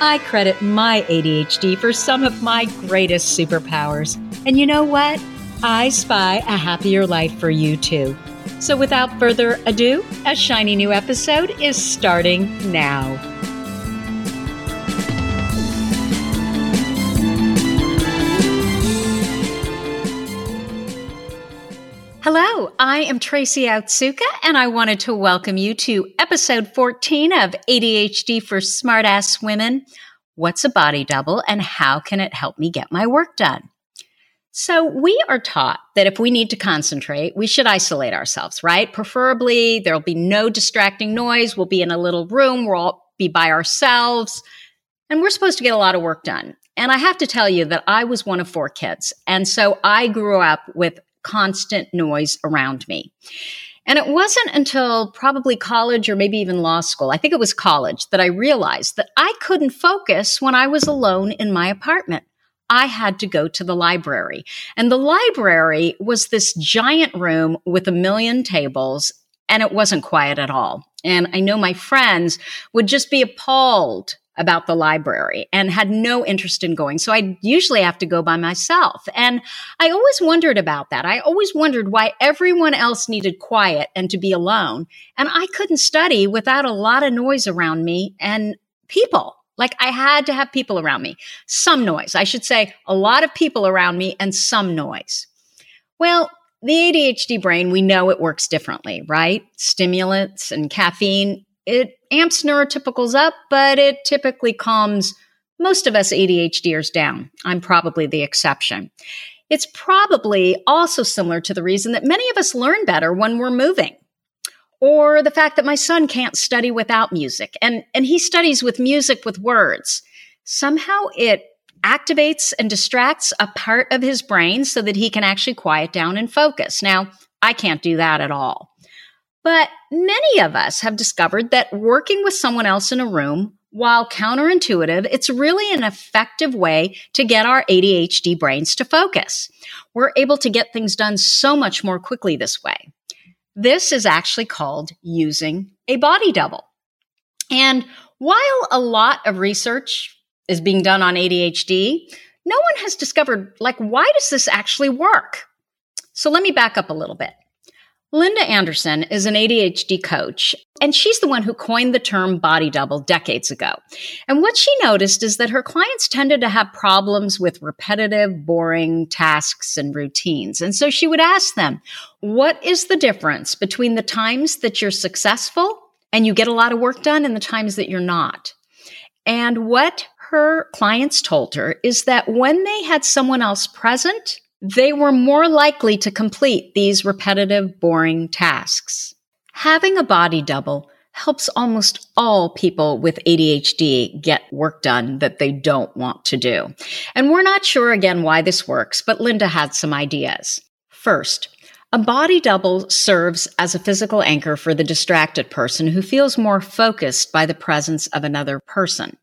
I credit my ADHD for some of my greatest superpowers. And you know what? I spy a happier life for you too. So without further ado, a shiny new episode is starting now. Hello, I am Tracy Otsuka, and I wanted to welcome you to episode 14 of ADHD for Smartass Women. What's a body double, and how can it help me get my work done? So, we are taught that if we need to concentrate, we should isolate ourselves, right? Preferably, there'll be no distracting noise. We'll be in a little room, we'll all be by ourselves, and we're supposed to get a lot of work done. And I have to tell you that I was one of four kids. And so I grew up with constant noise around me. And it wasn't until probably college or maybe even law school, I think it was college, that I realized that I couldn't focus when I was alone in my apartment. I had to go to the library. And the library was this giant room with a million tables, and it wasn't quiet at all. And I know my friends would just be appalled about the library and had no interest in going. So I usually have to go by myself. And I always wondered about that. I always wondered why everyone else needed quiet and to be alone. And I couldn't study without a lot of noise around me and people. Like I had to have people around me. Some noise. I should say a lot of people around me and some noise. Well, the ADHD brain, we know it works differently, right? Stimulants and caffeine it amps neurotypicals up, but it typically calms most of us ADHDers down. I'm probably the exception. It's probably also similar to the reason that many of us learn better when we're moving. Or the fact that my son can't study without music and, and he studies with music with words. Somehow it activates and distracts a part of his brain so that he can actually quiet down and focus. Now, I can't do that at all. But many of us have discovered that working with someone else in a room, while counterintuitive, it's really an effective way to get our ADHD brains to focus. We're able to get things done so much more quickly this way. This is actually called using a body double. And while a lot of research is being done on ADHD, no one has discovered, like, why does this actually work? So let me back up a little bit. Linda Anderson is an ADHD coach, and she's the one who coined the term body double decades ago. And what she noticed is that her clients tended to have problems with repetitive, boring tasks and routines. And so she would ask them, What is the difference between the times that you're successful and you get a lot of work done and the times that you're not? And what her clients told her is that when they had someone else present, they were more likely to complete these repetitive, boring tasks. Having a body double helps almost all people with ADHD get work done that they don't want to do. And we're not sure again why this works, but Linda had some ideas. First, a body double serves as a physical anchor for the distracted person who feels more focused by the presence of another person.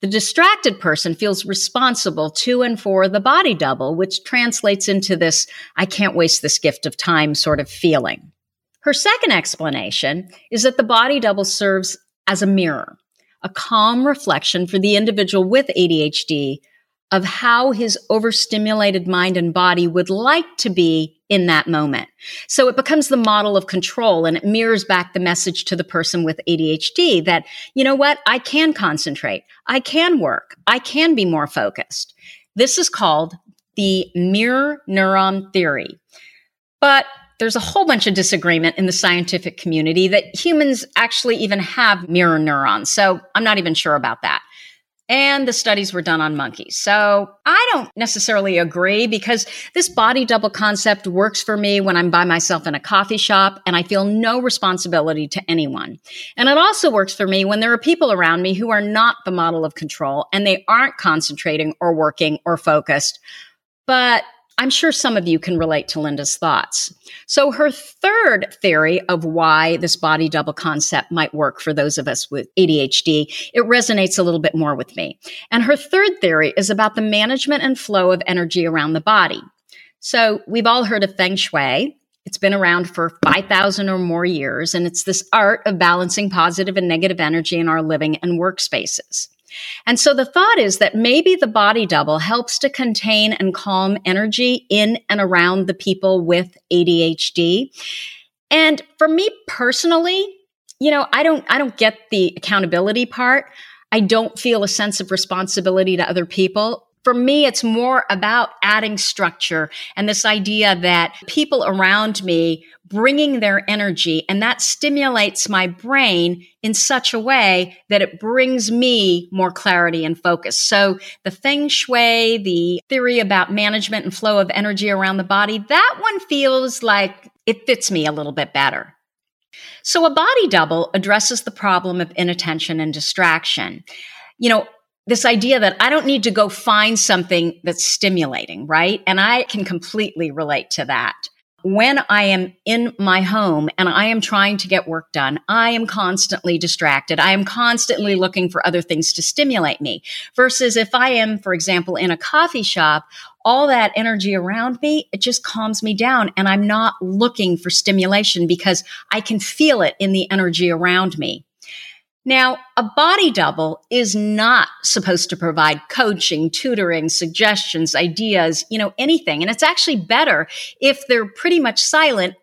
The distracted person feels responsible to and for the body double, which translates into this, I can't waste this gift of time sort of feeling. Her second explanation is that the body double serves as a mirror, a calm reflection for the individual with ADHD of how his overstimulated mind and body would like to be in that moment. So it becomes the model of control and it mirrors back the message to the person with ADHD that, you know what? I can concentrate. I can work. I can be more focused. This is called the mirror neuron theory. But there's a whole bunch of disagreement in the scientific community that humans actually even have mirror neurons. So I'm not even sure about that. And the studies were done on monkeys. So I don't necessarily agree because this body double concept works for me when I'm by myself in a coffee shop and I feel no responsibility to anyone. And it also works for me when there are people around me who are not the model of control and they aren't concentrating or working or focused. But I'm sure some of you can relate to Linda's thoughts. So, her third theory of why this body double concept might work for those of us with ADHD, it resonates a little bit more with me. And her third theory is about the management and flow of energy around the body. So, we've all heard of Feng Shui. It's been around for 5,000 or more years, and it's this art of balancing positive and negative energy in our living and workspaces. And so the thought is that maybe the body double helps to contain and calm energy in and around the people with ADHD. And for me personally, you know, I don't I don't get the accountability part. I don't feel a sense of responsibility to other people for me, it's more about adding structure and this idea that people around me bringing their energy and that stimulates my brain in such a way that it brings me more clarity and focus. So the feng shui, the theory about management and flow of energy around the body, that one feels like it fits me a little bit better. So a body double addresses the problem of inattention and distraction. You know, this idea that I don't need to go find something that's stimulating, right? And I can completely relate to that. When I am in my home and I am trying to get work done, I am constantly distracted. I am constantly looking for other things to stimulate me. Versus if I am, for example, in a coffee shop, all that energy around me, it just calms me down and I'm not looking for stimulation because I can feel it in the energy around me. Now, a body double is not supposed to provide coaching, tutoring, suggestions, ideas, you know, anything. And it's actually better if they're pretty much silent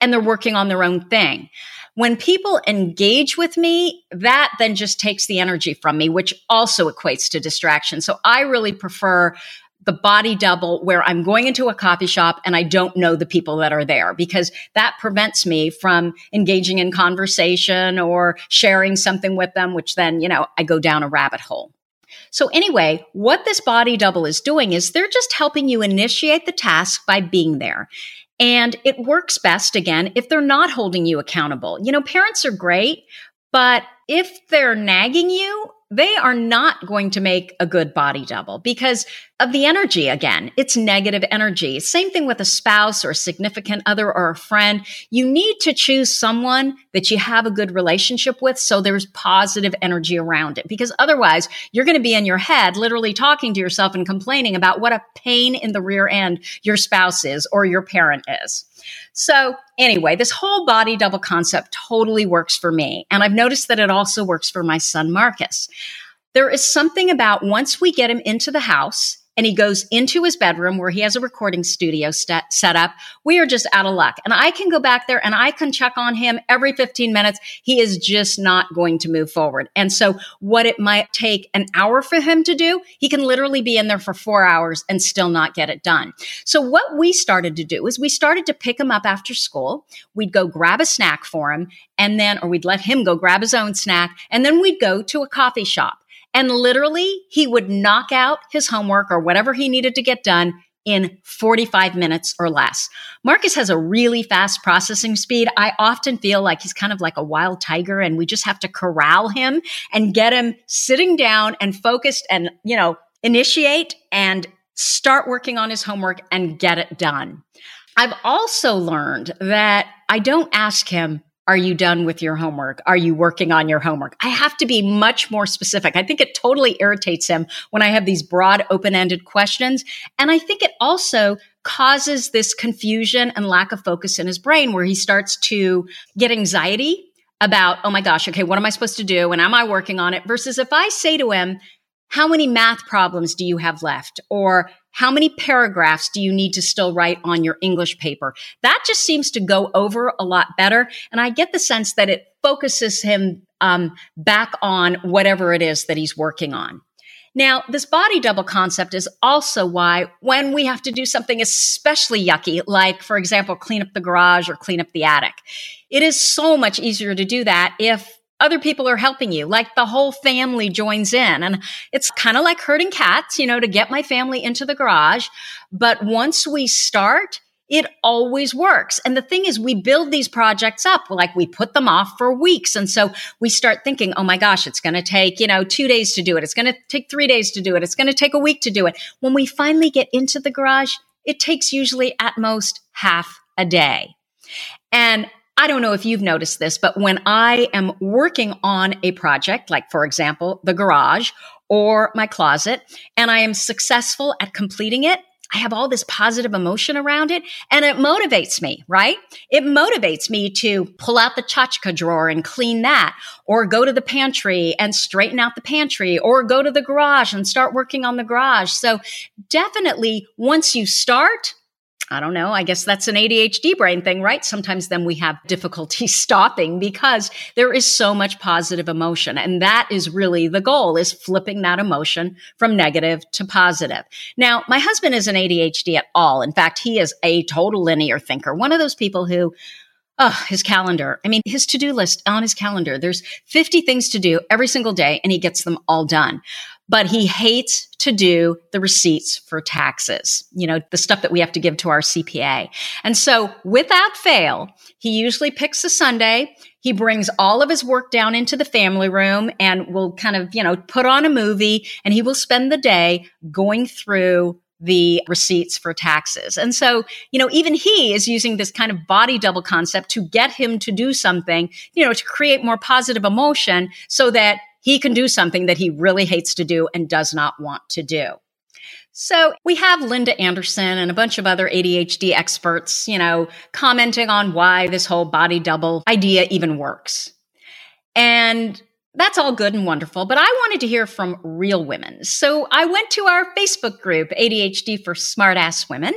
and they're working on their own thing. When people engage with me, that then just takes the energy from me, which also equates to distraction. So I really prefer the body double where I'm going into a coffee shop and I don't know the people that are there because that prevents me from engaging in conversation or sharing something with them, which then, you know, I go down a rabbit hole. So anyway, what this body double is doing is they're just helping you initiate the task by being there. And it works best again if they're not holding you accountable. You know, parents are great, but if they're nagging you, they are not going to make a good body double because of the energy again. It's negative energy. Same thing with a spouse or a significant other or a friend. You need to choose someone that you have a good relationship with so there's positive energy around it because otherwise you're going to be in your head literally talking to yourself and complaining about what a pain in the rear end your spouse is or your parent is. So, anyway, this whole body double concept totally works for me. And I've noticed that it also works for my son, Marcus. There is something about once we get him into the house and he goes into his bedroom where he has a recording studio st- set up, we are just out of luck. And I can go back there and I can check on him every 15 minutes. He is just not going to move forward. And so what it might take an hour for him to do, he can literally be in there for four hours and still not get it done. So what we started to do is we started to pick him up after school. We'd go grab a snack for him and then, or we'd let him go grab his own snack and then we'd go to a coffee shop and literally, he would knock out his homework or whatever he needed to get done in 45 minutes or less. Marcus has a really fast processing speed. I often feel like he's kind of like a wild tiger and we just have to corral him and get him sitting down and focused and, you know, initiate and start working on his homework and get it done. I've also learned that I don't ask him, are you done with your homework? Are you working on your homework? I have to be much more specific. I think it totally irritates him when I have these broad, open ended questions. And I think it also causes this confusion and lack of focus in his brain where he starts to get anxiety about, oh my gosh, okay, what am I supposed to do? And am I working on it? Versus if I say to him, how many math problems do you have left? Or how many paragraphs do you need to still write on your English paper? That just seems to go over a lot better. And I get the sense that it focuses him um, back on whatever it is that he's working on. Now, this body double concept is also why when we have to do something especially yucky, like, for example, clean up the garage or clean up the attic, it is so much easier to do that if other people are helping you, like the whole family joins in. And it's kind of like herding cats, you know, to get my family into the garage. But once we start, it always works. And the thing is, we build these projects up, like we put them off for weeks. And so we start thinking, oh my gosh, it's going to take, you know, two days to do it. It's going to take three days to do it. It's going to take a week to do it. When we finally get into the garage, it takes usually at most half a day. And I don't know if you've noticed this, but when I am working on a project, like for example, the garage or my closet, and I am successful at completing it, I have all this positive emotion around it and it motivates me, right? It motivates me to pull out the tchotchke drawer and clean that or go to the pantry and straighten out the pantry or go to the garage and start working on the garage. So definitely once you start, I don't know. I guess that's an ADHD brain thing, right? Sometimes then we have difficulty stopping because there is so much positive emotion. And that is really the goal is flipping that emotion from negative to positive. Now, my husband isn't ADHD at all. In fact, he is a total linear thinker. One of those people who Oh, his calendar. I mean, his to do list on his calendar. There's 50 things to do every single day, and he gets them all done but he hates to do the receipts for taxes, you know, the stuff that we have to give to our CPA. And so without fail, he usually picks a Sunday. He brings all of his work down into the family room and will kind of, you know, put on a movie and he will spend the day going through the receipts for taxes. And so, you know, even he is using this kind of body double concept to get him to do something, you know, to create more positive emotion so that he can do something that he really hates to do and does not want to do. So we have Linda Anderson and a bunch of other ADHD experts, you know, commenting on why this whole body double idea even works. And that's all good and wonderful, but I wanted to hear from real women. So I went to our Facebook group, ADHD for Smartass Women,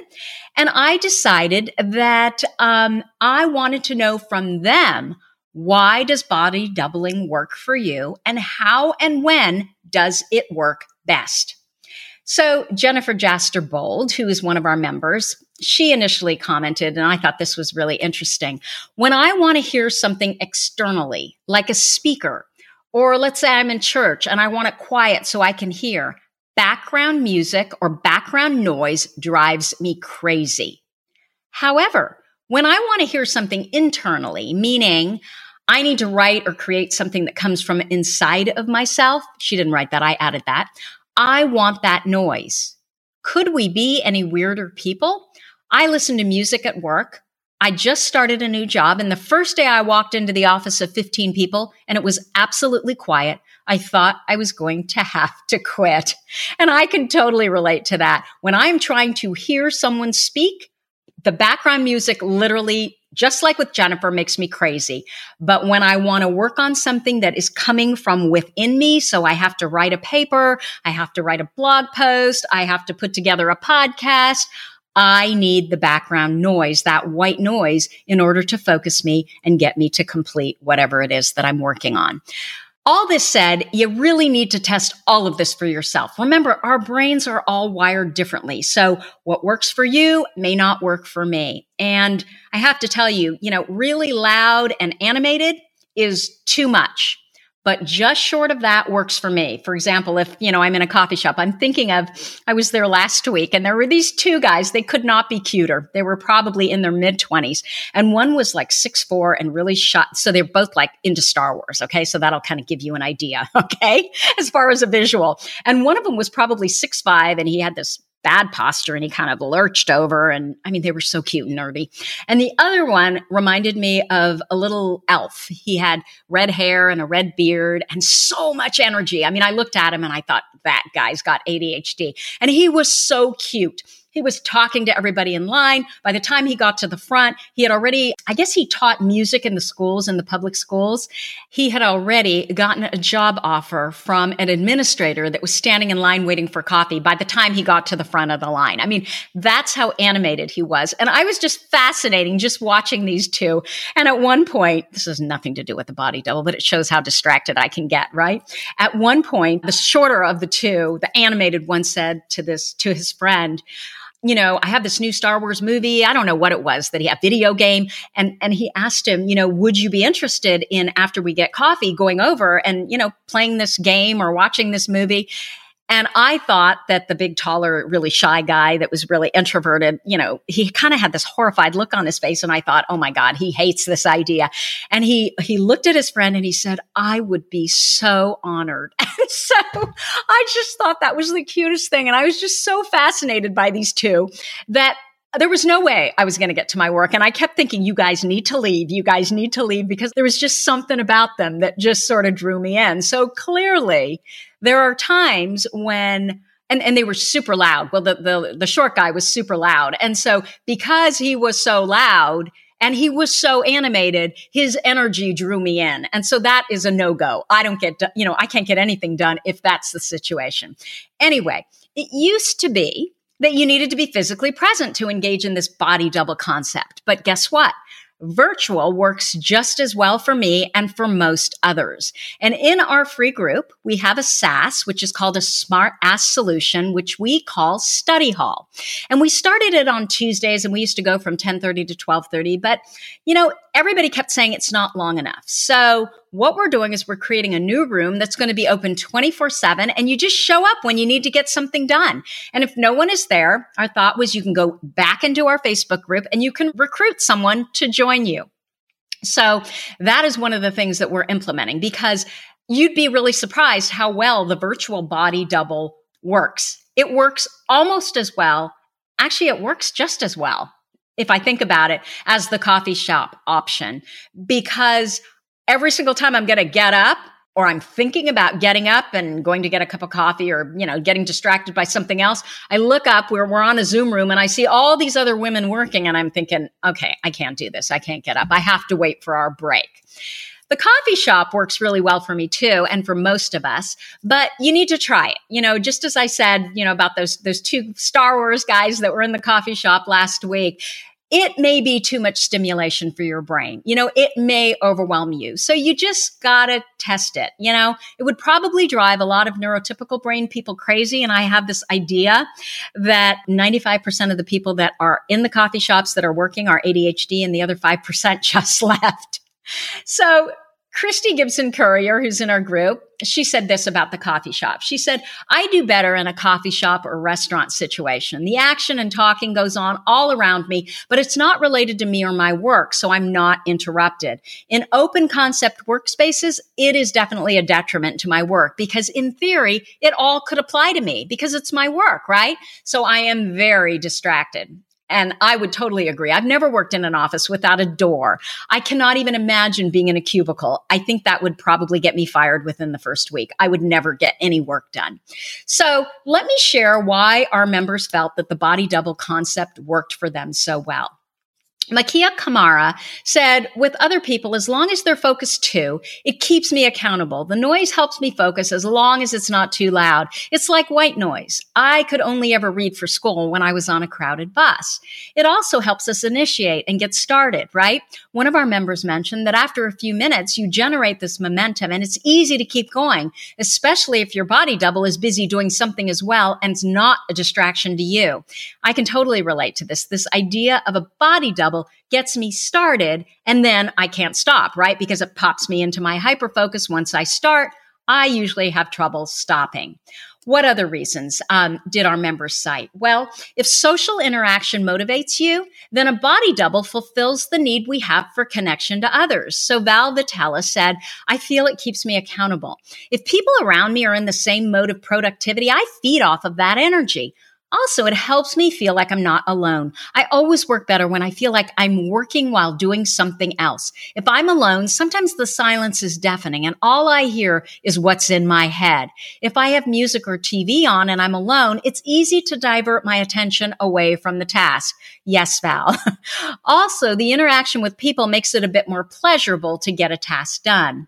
and I decided that um, I wanted to know from them why does body doubling work for you? And how and when does it work best? So Jennifer Jaster Bold, who is one of our members, she initially commented, and I thought this was really interesting. When I want to hear something externally, like a speaker, or let's say I'm in church and I want it quiet so I can hear, background music or background noise drives me crazy. However, when I want to hear something internally, meaning I need to write or create something that comes from inside of myself. She didn't write that. I added that. I want that noise. Could we be any weirder people? I listen to music at work. I just started a new job, and the first day I walked into the office of 15 people and it was absolutely quiet, I thought I was going to have to quit. And I can totally relate to that. When I'm trying to hear someone speak, the background music literally just like with Jennifer, makes me crazy. But when I want to work on something that is coming from within me, so I have to write a paper, I have to write a blog post, I have to put together a podcast, I need the background noise, that white noise, in order to focus me and get me to complete whatever it is that I'm working on. All this said, you really need to test all of this for yourself. Remember, our brains are all wired differently. So what works for you may not work for me. And I have to tell you, you know, really loud and animated is too much but just short of that works for me. For example, if, you know, I'm in a coffee shop, I'm thinking of, I was there last week and there were these two guys. They could not be cuter. They were probably in their mid twenties and one was like six, four and really shot. So they're both like into Star Wars. Okay. So that'll kind of give you an idea. Okay. As far as a visual. And one of them was probably six, five and he had this bad posture and he kind of lurched over. And I mean, they were so cute and nerdy. And the other one reminded me of a little elf. He had red hair and a red beard and so much energy. I mean, I looked at him and I thought, that guy's got ADHD. And he was so cute. He was talking to everybody in line. By the time he got to the front, he had already, I guess he taught music in the schools, in the public schools. He had already gotten a job offer from an administrator that was standing in line waiting for coffee by the time he got to the front of the line. I mean, that's how animated he was. And I was just fascinating just watching these two. And at one point, this has nothing to do with the body double, but it shows how distracted I can get, right? At one point, the shorter of the two, the animated one said to this, to his friend, you know, I have this new Star Wars movie. I don't know what it was that he had video game. And, and he asked him, you know, would you be interested in after we get coffee going over and, you know, playing this game or watching this movie? And I thought that the big, taller, really shy guy that was really introverted, you know, he kind of had this horrified look on his face. And I thought, oh my God, he hates this idea. And he, he looked at his friend and he said, I would be so honored. And so I just thought that was the cutest thing. And I was just so fascinated by these two that there was no way I was going to get to my work. And I kept thinking, you guys need to leave. You guys need to leave because there was just something about them that just sort of drew me in. So clearly there are times when and, and they were super loud. Well, the, the, the short guy was super loud. And so because he was so loud, and he was so animated his energy drew me in. And so that is a no-go. I don't get you know i can't get anything done if that's the situation. Anyway it used to be that you needed to be physically present to engage in this body double concept. But guess what Virtual works just as well for me and for most others. And in our free group, we have a SaaS, which is called a Smart Ass Solution, which we call Study Hall. And we started it on Tuesdays and we used to go from 1030 to 1230. But, you know, everybody kept saying it's not long enough. So what we're doing is we're creating a new room that's going to be open 24 7 and you just show up when you need to get something done. And if no one is there, our thought was you can go back into our Facebook group and you can recruit someone to join you. So that is one of the things that we're implementing because you'd be really surprised how well the virtual body double works. It works almost as well. Actually, it works just as well if I think about it as the coffee shop option because every single time I'm going to get up or I'm thinking about getting up and going to get a cup of coffee or, you know, getting distracted by something else, I look up where we're on a Zoom room and I see all these other women working and I'm thinking, okay, I can't do this. I can't get up. I have to wait for our break. The coffee shop works really well for me too, and for most of us, but you need to try it. You know, just as I said, you know, about those, those two Star Wars guys that were in the coffee shop last week it may be too much stimulation for your brain. You know, it may overwhelm you. So you just gotta test it. You know, it would probably drive a lot of neurotypical brain people crazy. And I have this idea that 95% of the people that are in the coffee shops that are working are ADHD and the other 5% just left. So Christy Gibson Courier, who's in our group, she said this about the coffee shop. She said, I do better in a coffee shop or restaurant situation. The action and talking goes on all around me, but it's not related to me or my work, so I'm not interrupted. In open concept workspaces, it is definitely a detriment to my work because in theory, it all could apply to me because it's my work, right? So I am very distracted. And I would totally agree. I've never worked in an office without a door. I cannot even imagine being in a cubicle. I think that would probably get me fired within the first week. I would never get any work done. So let me share why our members felt that the body double concept worked for them so well. Makia Kamara said, with other people, as long as they're focused too, it keeps me accountable. The noise helps me focus as long as it's not too loud. It's like white noise. I could only ever read for school when I was on a crowded bus. It also helps us initiate and get started, right? One of our members mentioned that after a few minutes, you generate this momentum and it's easy to keep going, especially if your body double is busy doing something as well and it's not a distraction to you. I can totally relate to this. This idea of a body double gets me started and then I can't stop, right? Because it pops me into my hyper focus. Once I start, I usually have trouble stopping. What other reasons um, did our members cite? Well, if social interaction motivates you, then a body double fulfills the need we have for connection to others. So Val Vitella said, I feel it keeps me accountable. If people around me are in the same mode of productivity, I feed off of that energy. Also, it helps me feel like I'm not alone. I always work better when I feel like I'm working while doing something else. If I'm alone, sometimes the silence is deafening and all I hear is what's in my head. If I have music or TV on and I'm alone, it's easy to divert my attention away from the task. Yes, Val. also, the interaction with people makes it a bit more pleasurable to get a task done.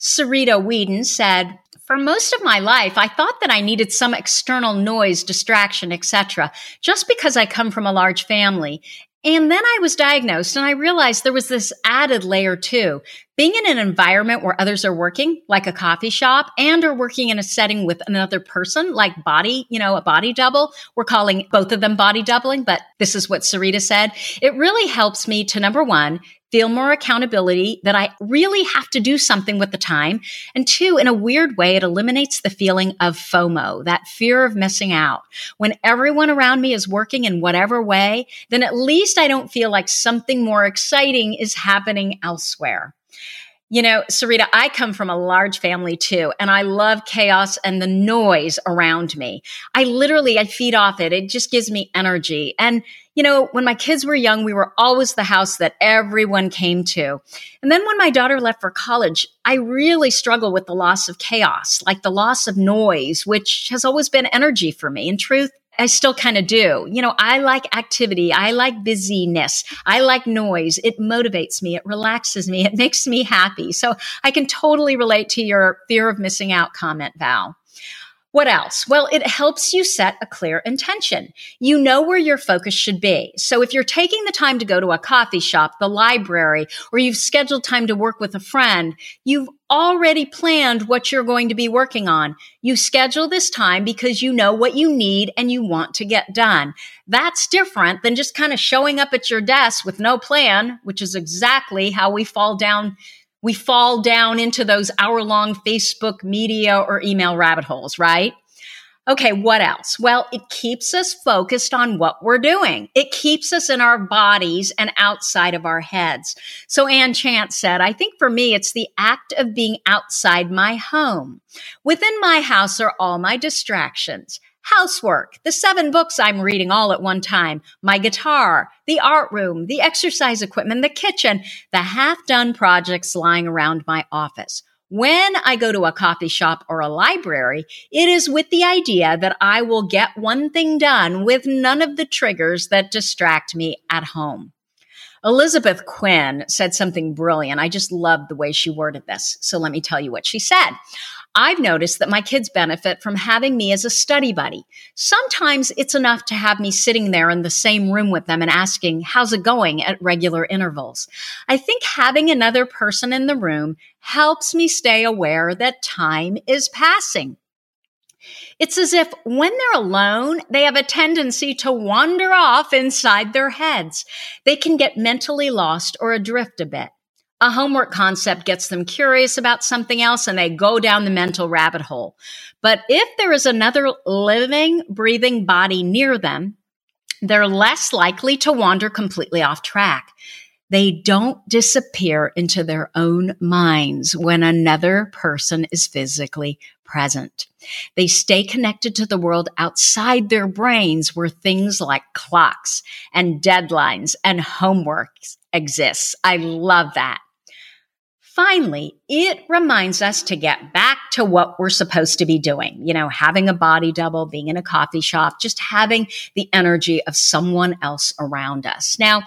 Sarita Whedon said, for most of my life, I thought that I needed some external noise, distraction, etc., just because I come from a large family. And then I was diagnosed and I realized there was this added layer too. Being in an environment where others are working, like a coffee shop, and are working in a setting with another person, like body, you know, a body double. We're calling both of them body doubling, but this is what Sarita said. It really helps me to number one, feel more accountability that I really have to do something with the time. And two, in a weird way, it eliminates the feeling of FOMO, that fear of missing out. When everyone around me is working in whatever way, then at least I don't feel like something more exciting is happening elsewhere. You know, Sarita, I come from a large family too, and I love chaos and the noise around me. I literally, I feed off it. It just gives me energy. And, you know, when my kids were young, we were always the house that everyone came to. And then when my daughter left for college, I really struggle with the loss of chaos, like the loss of noise, which has always been energy for me. In truth, I still kind of do. You know, I like activity. I like busyness. I like noise. It motivates me. It relaxes me. It makes me happy. So I can totally relate to your fear of missing out comment, Val. What else? Well, it helps you set a clear intention. You know where your focus should be. So if you're taking the time to go to a coffee shop, the library, or you've scheduled time to work with a friend, you've already planned what you're going to be working on. You schedule this time because you know what you need and you want to get done. That's different than just kind of showing up at your desk with no plan, which is exactly how we fall down we fall down into those hour long Facebook media or email rabbit holes, right? Okay, what else? Well, it keeps us focused on what we're doing. It keeps us in our bodies and outside of our heads. So Anne Chance said, I think for me, it's the act of being outside my home. Within my house are all my distractions housework, the seven books I'm reading all at one time, my guitar, the art room, the exercise equipment, the kitchen, the half done projects lying around my office. When I go to a coffee shop or a library, it is with the idea that I will get one thing done with none of the triggers that distract me at home. Elizabeth Quinn said something brilliant. I just loved the way she worded this. So let me tell you what she said. I've noticed that my kids benefit from having me as a study buddy. Sometimes it's enough to have me sitting there in the same room with them and asking, how's it going at regular intervals? I think having another person in the room helps me stay aware that time is passing. It's as if when they're alone, they have a tendency to wander off inside their heads. They can get mentally lost or adrift a bit a homework concept gets them curious about something else and they go down the mental rabbit hole. But if there is another living, breathing body near them, they're less likely to wander completely off track. They don't disappear into their own minds when another person is physically present. They stay connected to the world outside their brains where things like clocks and deadlines and homework exists. I love that. Finally, it reminds us to get back to what we're supposed to be doing. You know, having a body double, being in a coffee shop, just having the energy of someone else around us. Now,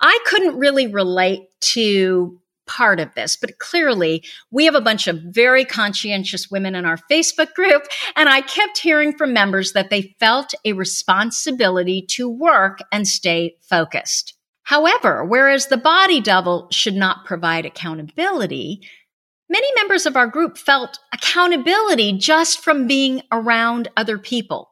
I couldn't really relate to part of this, but clearly we have a bunch of very conscientious women in our Facebook group. And I kept hearing from members that they felt a responsibility to work and stay focused. However, whereas the body double should not provide accountability, many members of our group felt accountability just from being around other people.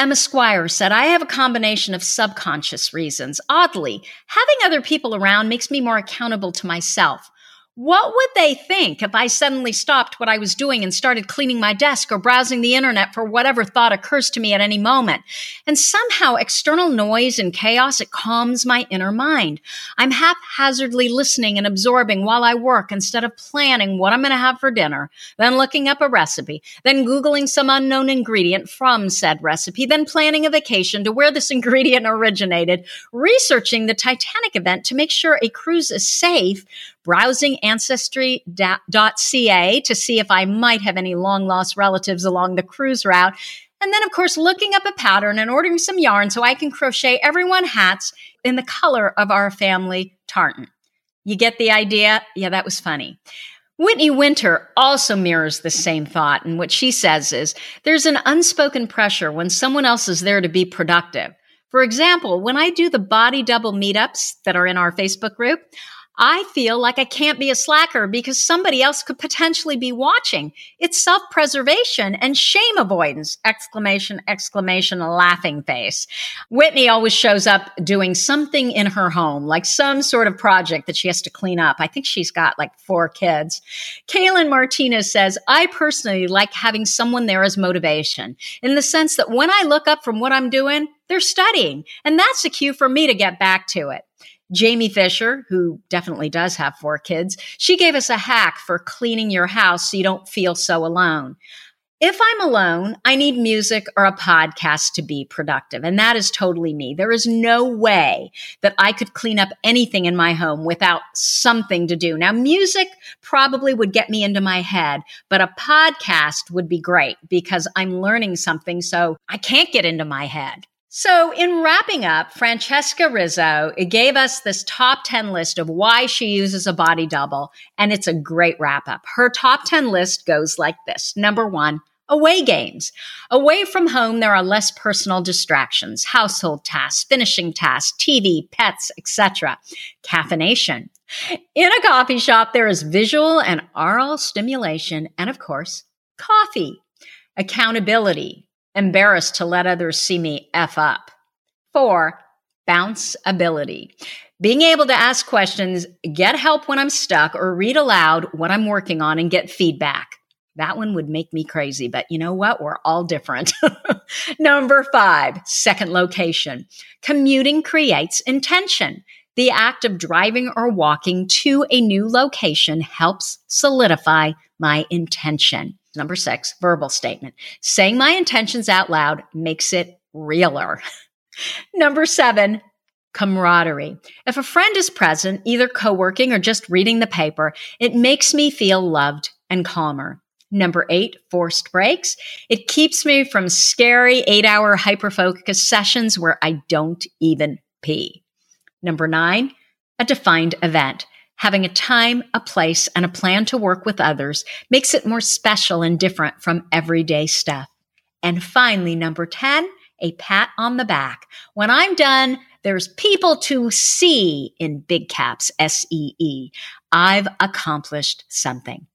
Emma Squire said, I have a combination of subconscious reasons. Oddly, having other people around makes me more accountable to myself. What would they think if I suddenly stopped what I was doing and started cleaning my desk or browsing the internet for whatever thought occurs to me at any moment? And somehow external noise and chaos, it calms my inner mind. I'm haphazardly listening and absorbing while I work instead of planning what I'm going to have for dinner, then looking up a recipe, then Googling some unknown ingredient from said recipe, then planning a vacation to where this ingredient originated, researching the Titanic event to make sure a cruise is safe, browsing ancestry.ca to see if I might have any long lost relatives along the cruise route. And then, of course, looking up a pattern and ordering some yarn so I can crochet everyone hats in the color of our family tartan. You get the idea? Yeah, that was funny. Whitney Winter also mirrors the same thought. And what she says is there's an unspoken pressure when someone else is there to be productive. For example, when I do the body double meetups that are in our Facebook group, I feel like I can't be a slacker because somebody else could potentially be watching. It's self preservation and shame avoidance! Exclamation, exclamation, laughing face. Whitney always shows up doing something in her home, like some sort of project that she has to clean up. I think she's got like four kids. Kaylin Martinez says, I personally like having someone there as motivation in the sense that when I look up from what I'm doing, they're studying. And that's a cue for me to get back to it. Jamie Fisher, who definitely does have four kids, she gave us a hack for cleaning your house so you don't feel so alone. If I'm alone, I need music or a podcast to be productive. And that is totally me. There is no way that I could clean up anything in my home without something to do. Now, music probably would get me into my head, but a podcast would be great because I'm learning something. So I can't get into my head. So, in wrapping up, Francesca Rizzo gave us this top 10 list of why she uses a body double, and it's a great wrap up. Her top 10 list goes like this Number one, away games. Away from home, there are less personal distractions, household tasks, finishing tasks, TV, pets, etc. Caffeination. In a coffee shop, there is visual and oral stimulation, and of course, coffee. Accountability embarrassed to let others see me F up. Four, bounce ability. Being able to ask questions, get help when I'm stuck, or read aloud what I'm working on and get feedback. That one would make me crazy, but you know what? We're all different. Number five, second location. Commuting creates intention. The act of driving or walking to a new location helps solidify my intention. Number six, verbal statement. Saying my intentions out loud makes it realer. Number seven, camaraderie. If a friend is present, either co working or just reading the paper, it makes me feel loved and calmer. Number eight, forced breaks. It keeps me from scary eight hour hyperfocus sessions where I don't even pee. Number nine, a defined event. Having a time, a place, and a plan to work with others makes it more special and different from everyday stuff. And finally, number 10, a pat on the back. When I'm done, there's people to see in big caps, S E E. I've accomplished something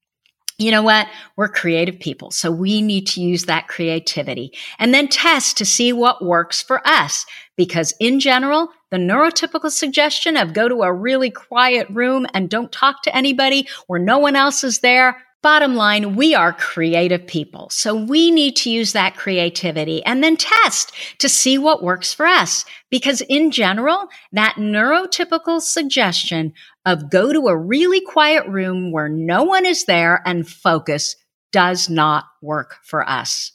you know what? We're creative people. So we need to use that creativity and then test to see what works for us. Because in general, the neurotypical suggestion of go to a really quiet room and don't talk to anybody where no one else is there. Bottom line, we are creative people. So we need to use that creativity and then test to see what works for us. Because in general, that neurotypical suggestion of go to a really quiet room where no one is there and focus does not work for us.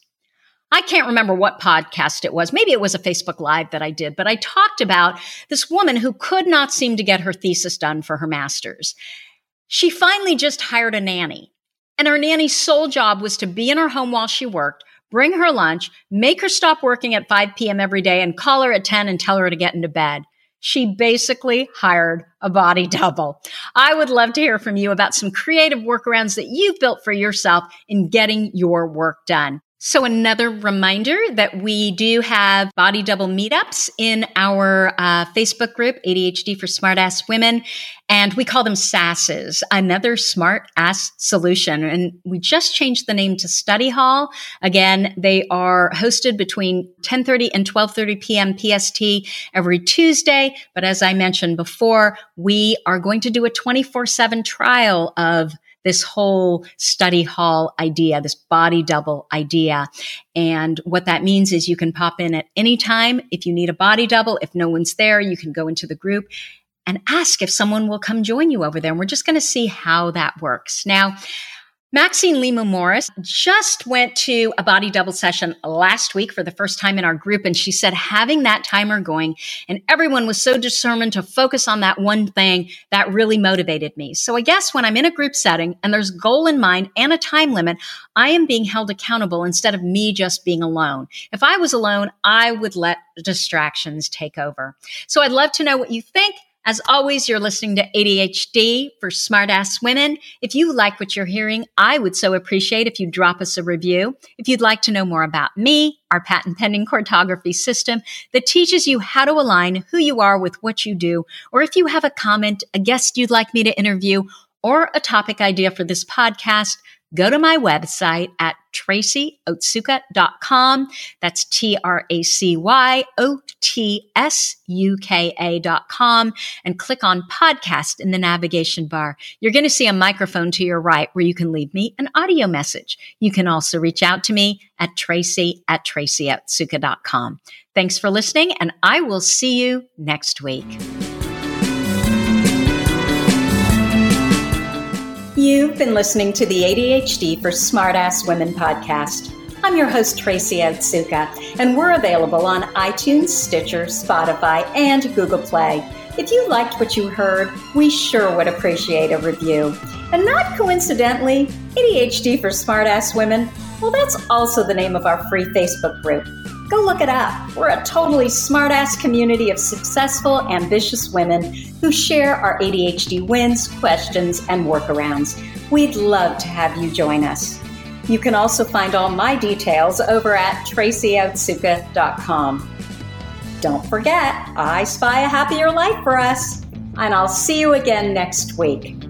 I can't remember what podcast it was. Maybe it was a Facebook Live that I did, but I talked about this woman who could not seem to get her thesis done for her master's. She finally just hired a nanny, and her nanny's sole job was to be in her home while she worked, bring her lunch, make her stop working at 5 p.m. every day, and call her at 10 and tell her to get into bed. She basically hired a body double. I would love to hear from you about some creative workarounds that you've built for yourself in getting your work done. So, another reminder that we do have body double meetups in our uh, Facebook group, ADHD for Smart Ass Women, and we call them SASs, another smart ass solution. And we just changed the name to Study Hall. Again, they are hosted between 10:30 and 12:30 p.m. PST every Tuesday. But as I mentioned before, we are going to do a 24/7 trial of this whole study hall idea, this body double idea. And what that means is you can pop in at any time. If you need a body double, if no one's there, you can go into the group and ask if someone will come join you over there. And we're just going to see how that works. Now, Maxine Lima Morris just went to a body double session last week for the first time in our group. And she said having that timer going and everyone was so determined to focus on that one thing that really motivated me. So I guess when I'm in a group setting and there's goal in mind and a time limit, I am being held accountable instead of me just being alone. If I was alone, I would let distractions take over. So I'd love to know what you think. As always, you're listening to ADHD for smartass women. If you like what you're hearing, I would so appreciate if you drop us a review. If you'd like to know more about me, our patent pending cartography system that teaches you how to align who you are with what you do, or if you have a comment, a guest you'd like me to interview, or a topic idea for this podcast, go to my website at tracyotsuka.com. That's T R A C Y O T S U K A.com and click on podcast in the navigation bar. You're going to see a microphone to your right where you can leave me an audio message. You can also reach out to me at tracy at tracyotsuka.com. Thanks for listening, and I will see you next week. You've been listening to the ADHD for Smartass Women podcast. I'm your host, Tracy Otsuka, and we're available on iTunes, Stitcher, Spotify, and Google Play. If you liked what you heard, we sure would appreciate a review. And not coincidentally, ADHD for Smartass Women, well, that's also the name of our free Facebook group. Go look it up. We're a totally smartass community of successful, ambitious women who share our ADHD wins, questions, and workarounds. We'd love to have you join us. You can also find all my details over at tracyotsuka.com. Don't forget, I spy a happier life for us, and I'll see you again next week.